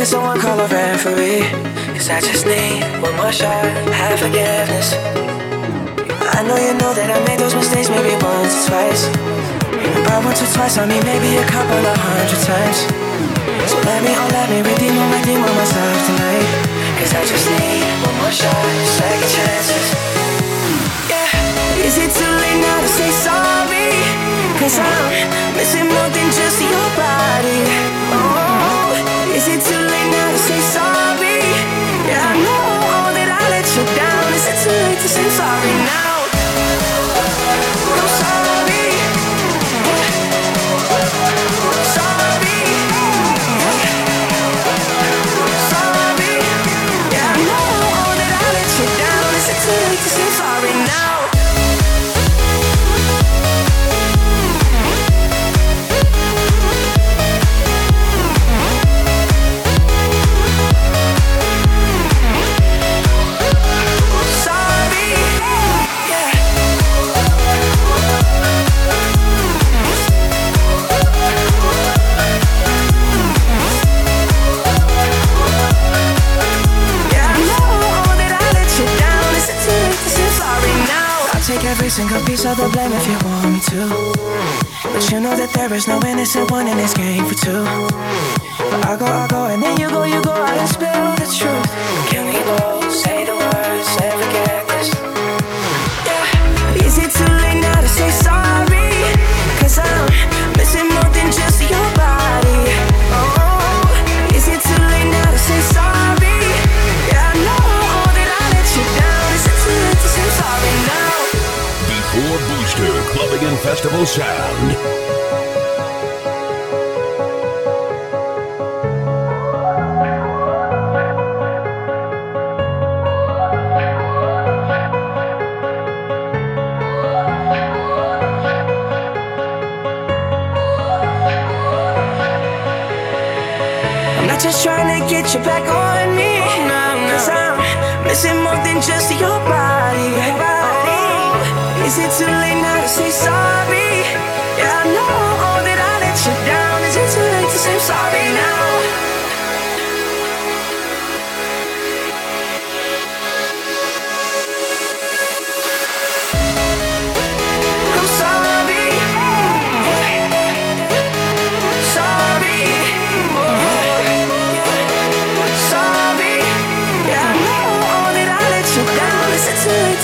Can someone call a referee? Cause I just need one more shot. Have forgiveness. I know you know that I made those mistakes maybe once or twice. About once or twice, I mean maybe a couple of hundred times. To say sorry now? There is no innocent one in this game for two. But I go, I go, and then you go, you go spill the truth. Can we both say the words and forget this? Is it too late now to say sorry? Cause I'm missing more than just your body. Oh, is it too late now to say sorry? Yeah, I know that I let you down. Is it too late to say sorry now? Before Booster Clubbing and Festival Sound. Get you back on me. Oh, Cause I'm missing more than just your body. Oh, is it too late now to say sorry?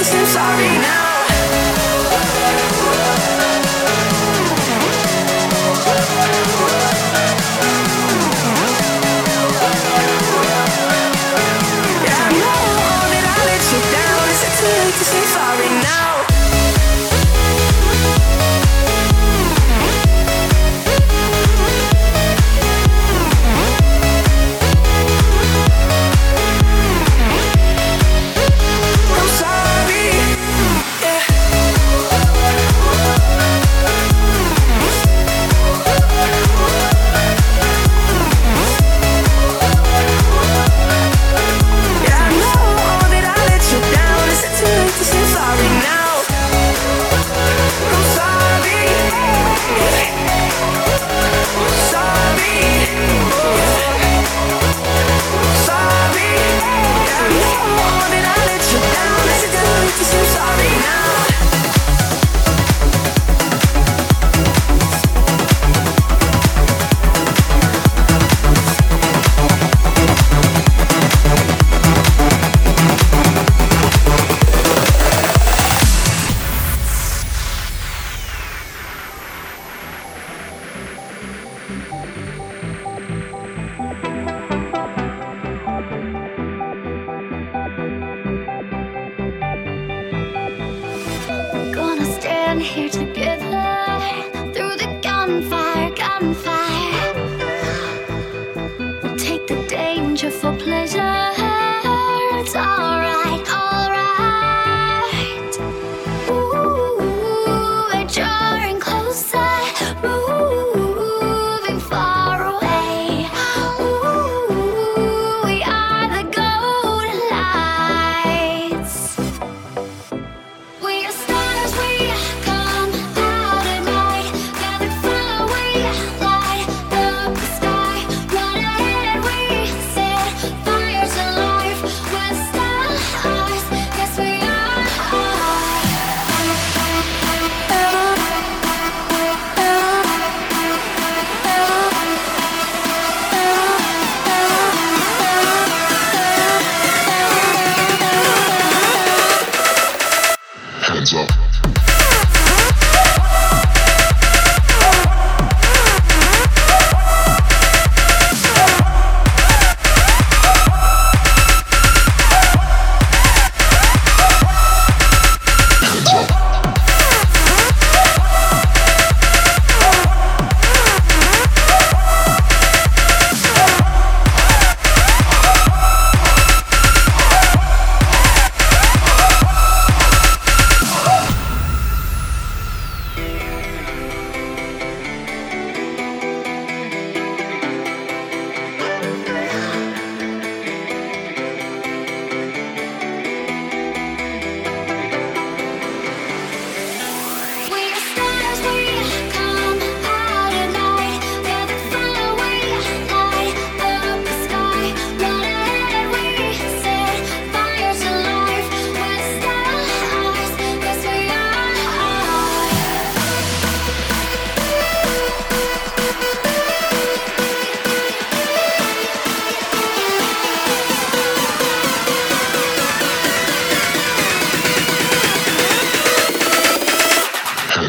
Say sorry now?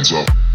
hands up.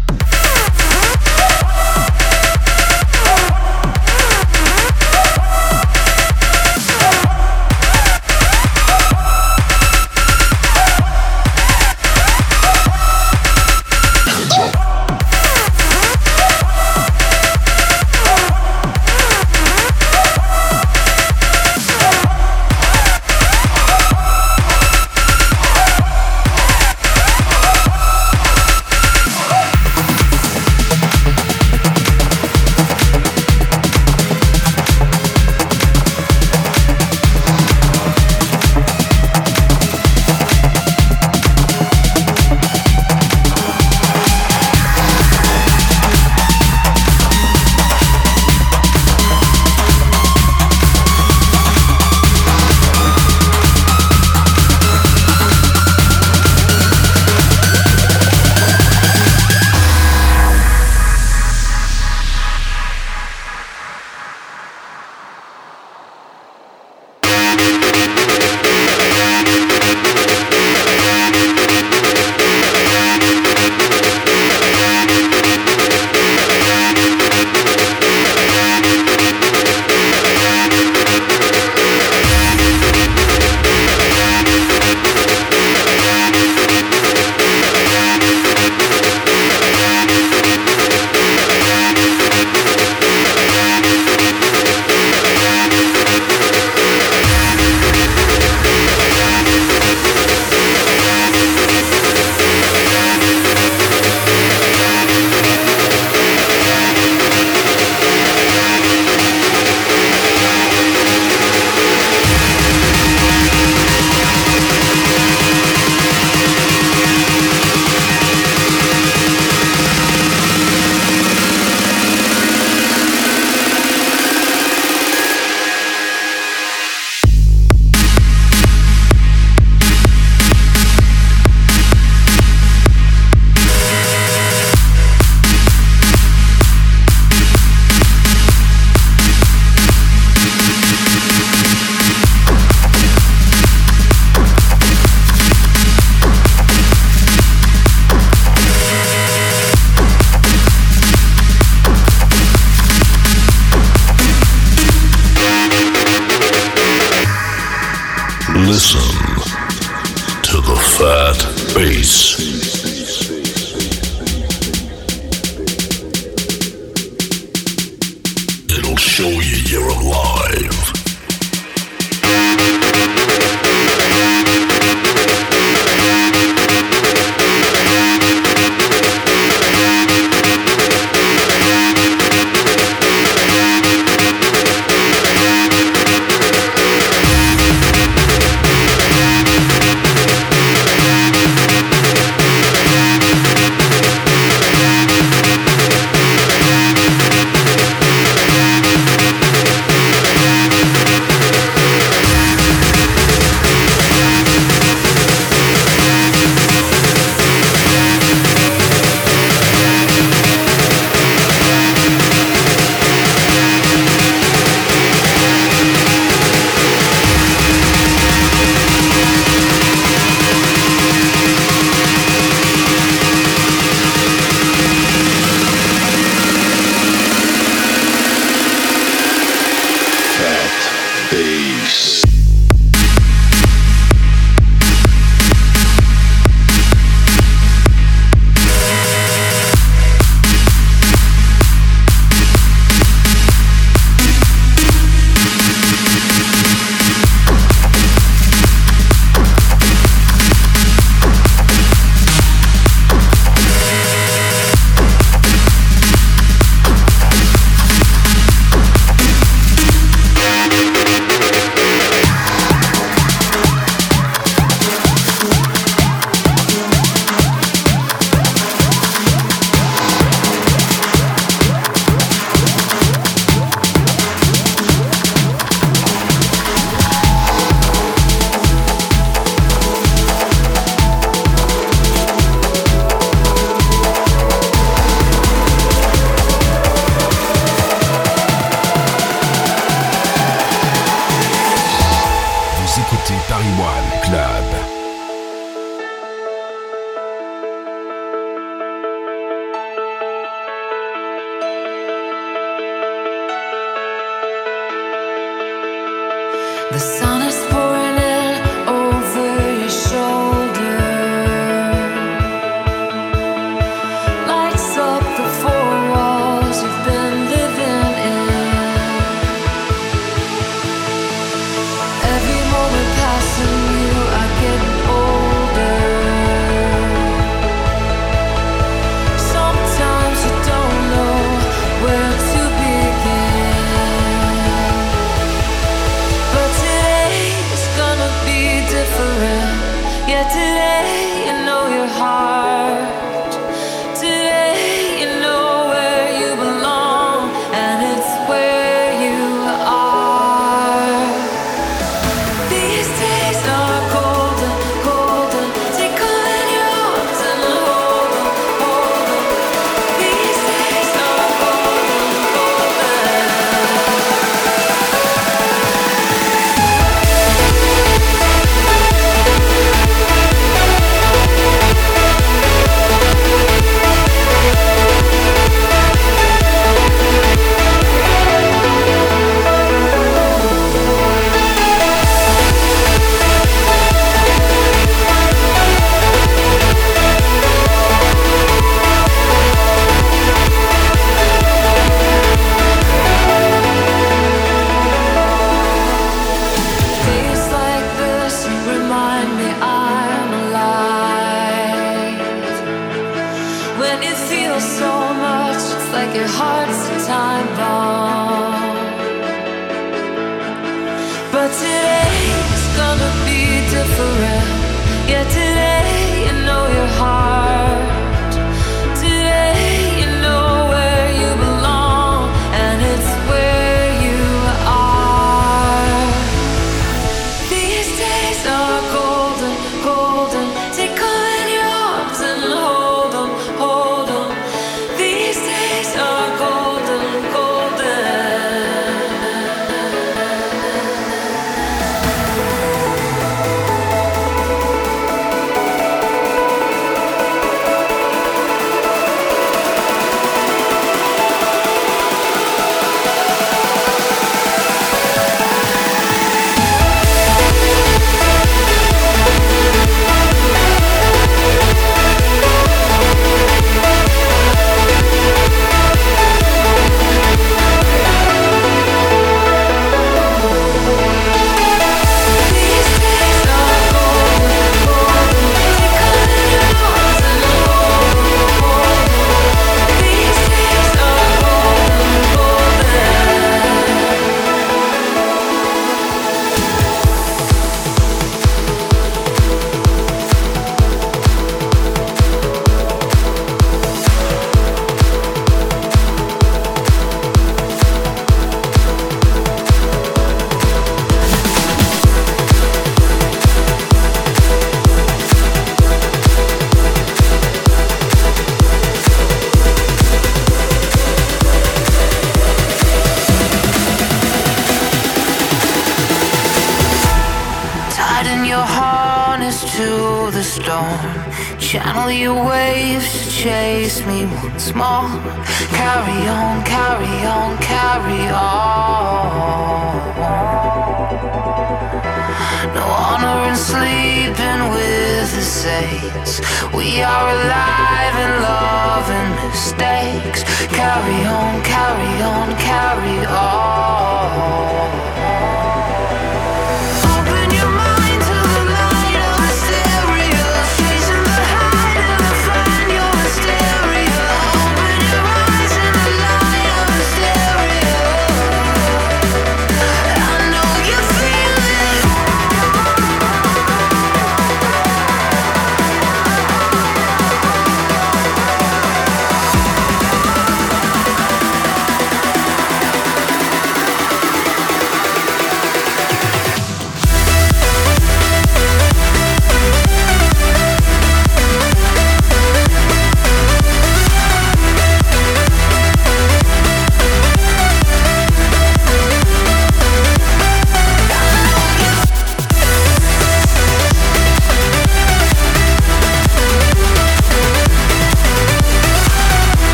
Peace.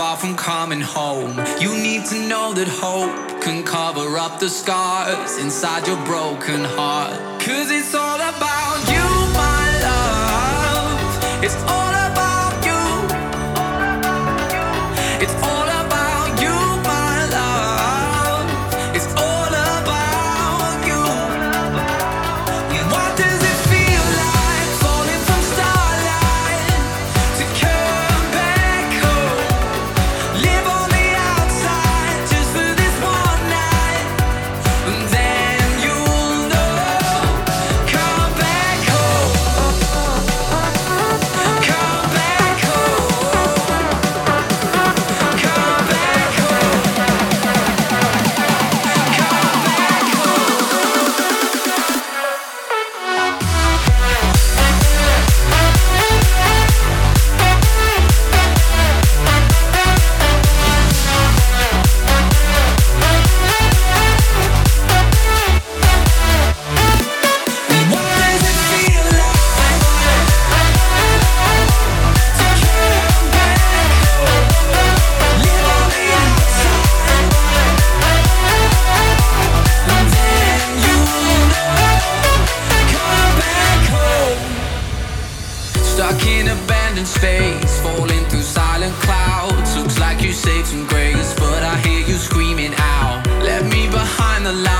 far from coming home. You need to know that hope can cover up the scars inside your broken heart. Cause it's all about you, my love. It's all you saved some grace, but I hear you screaming out. Let me behind the line.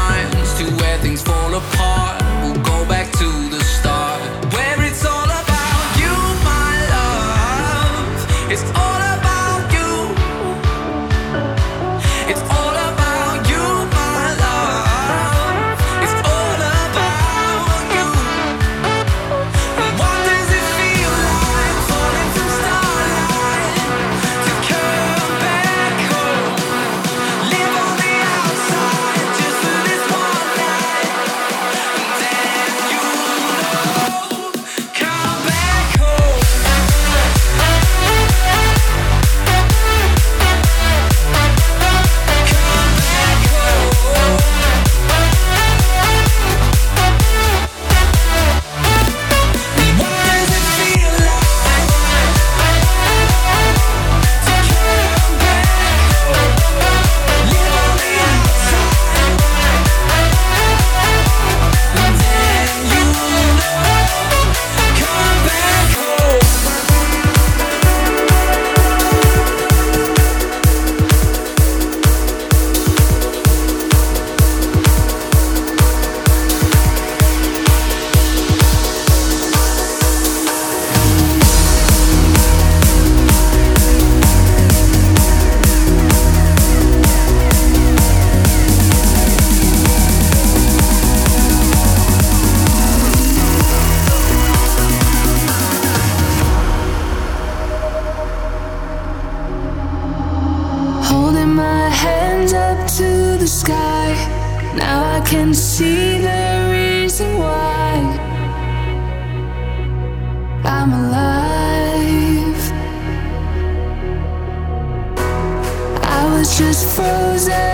I'm alive. I was just frozen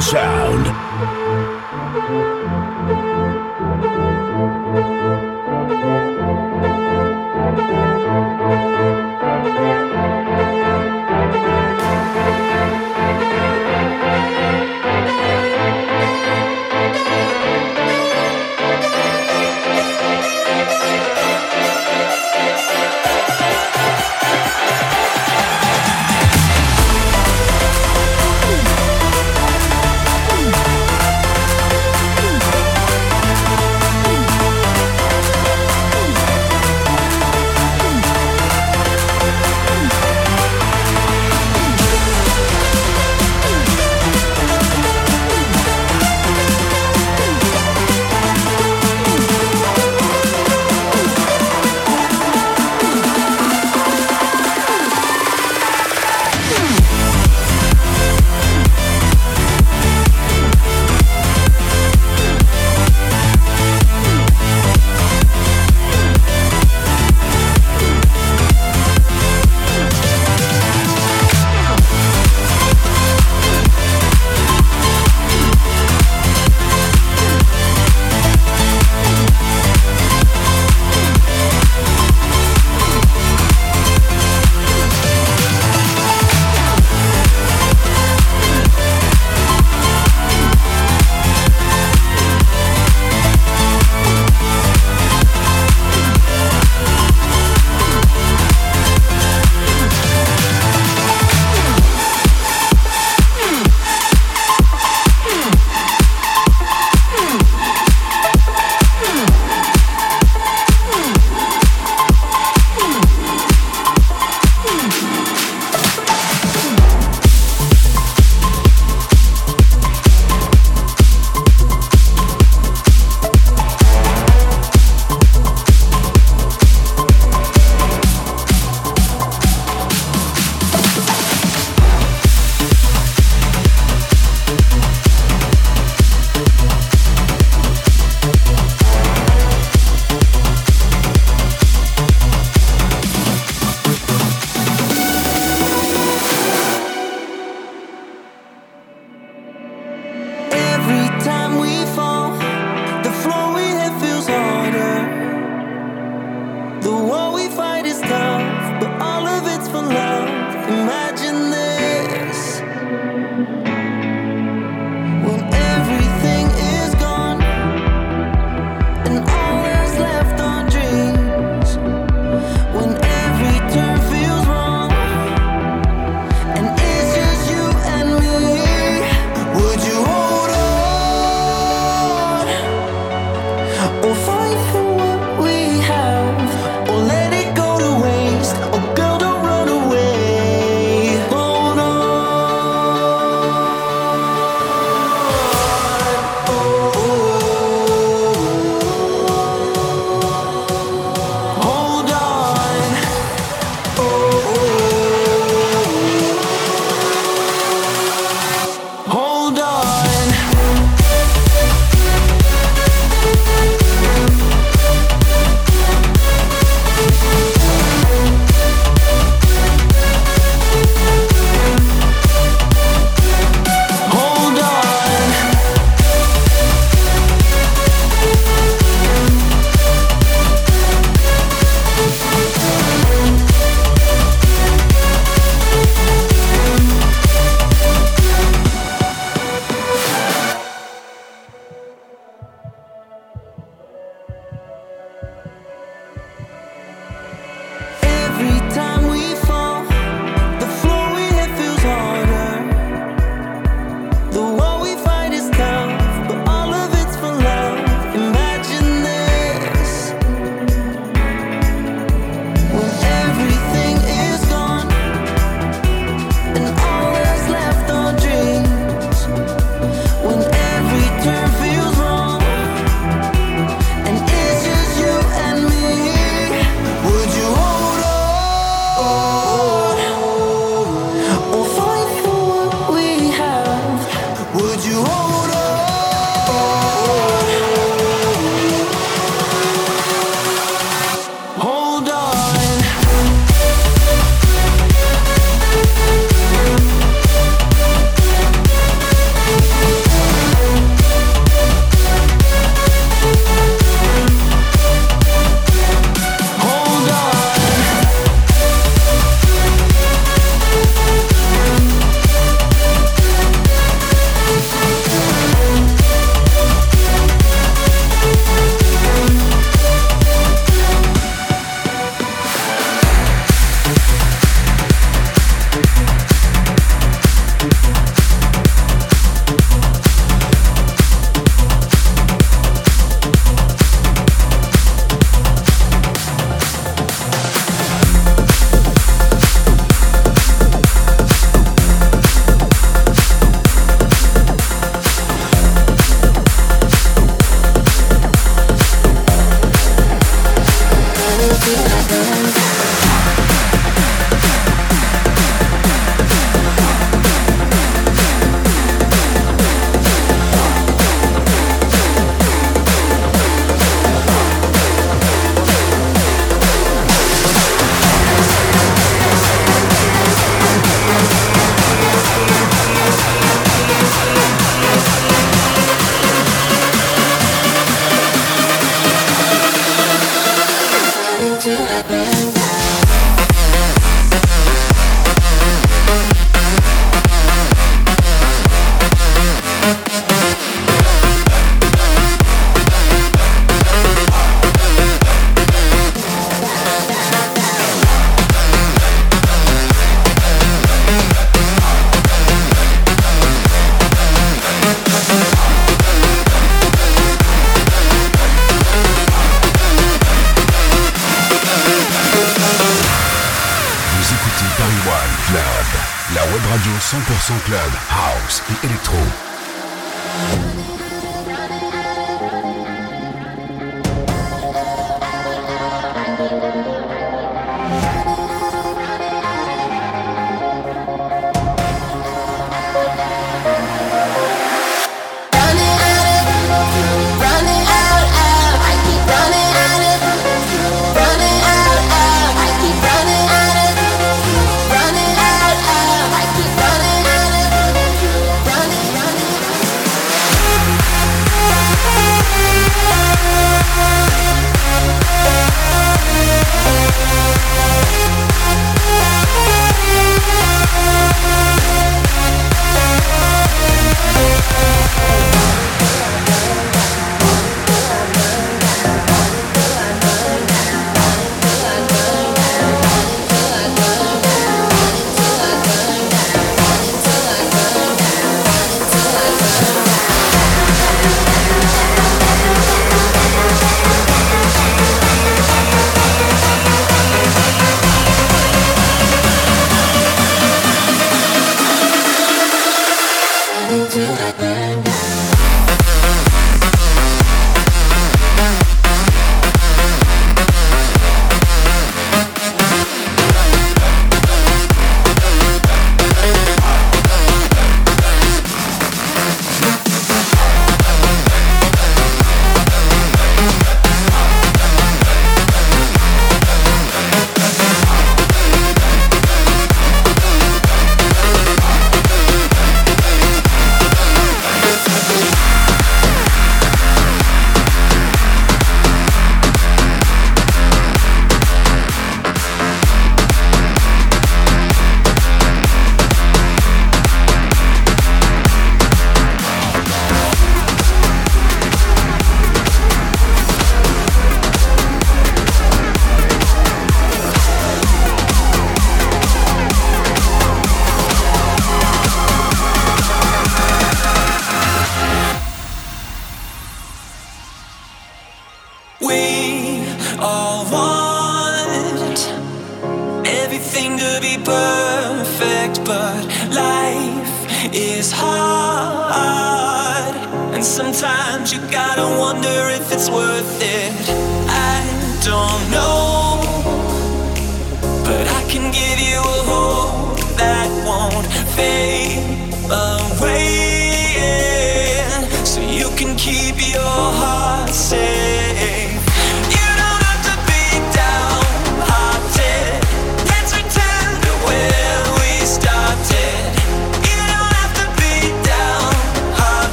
festival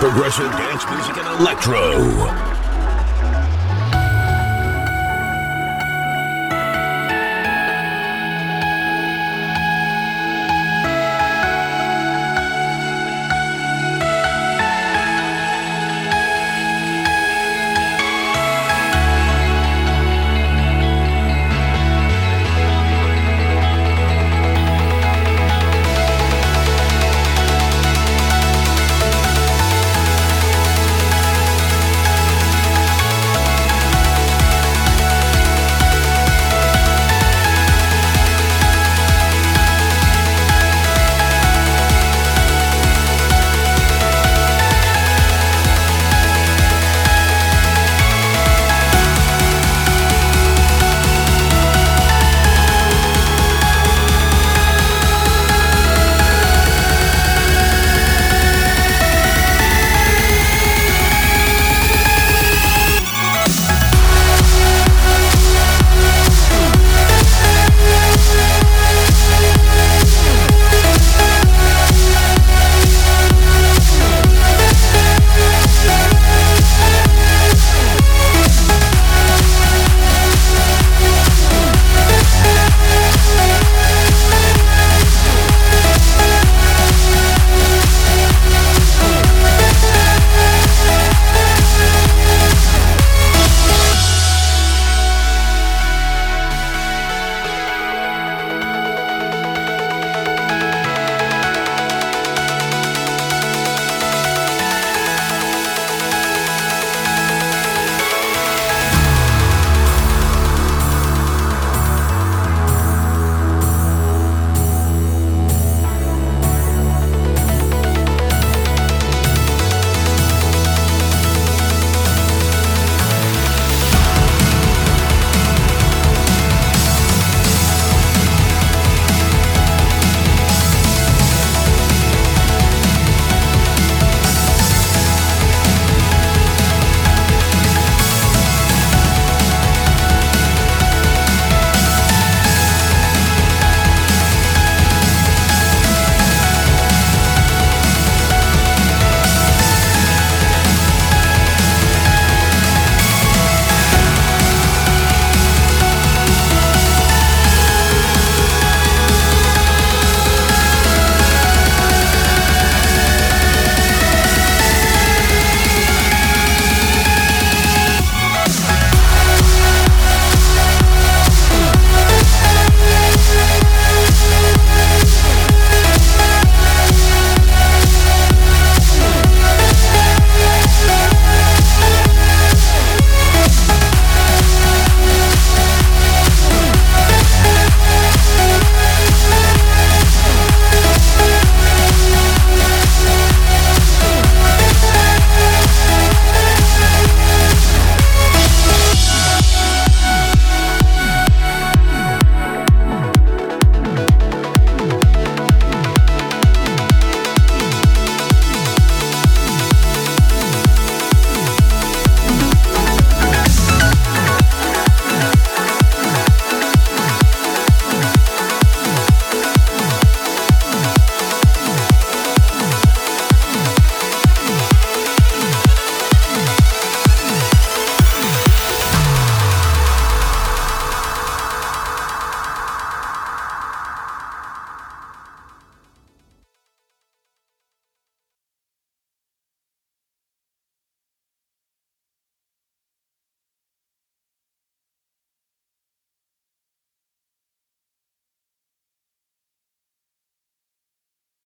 best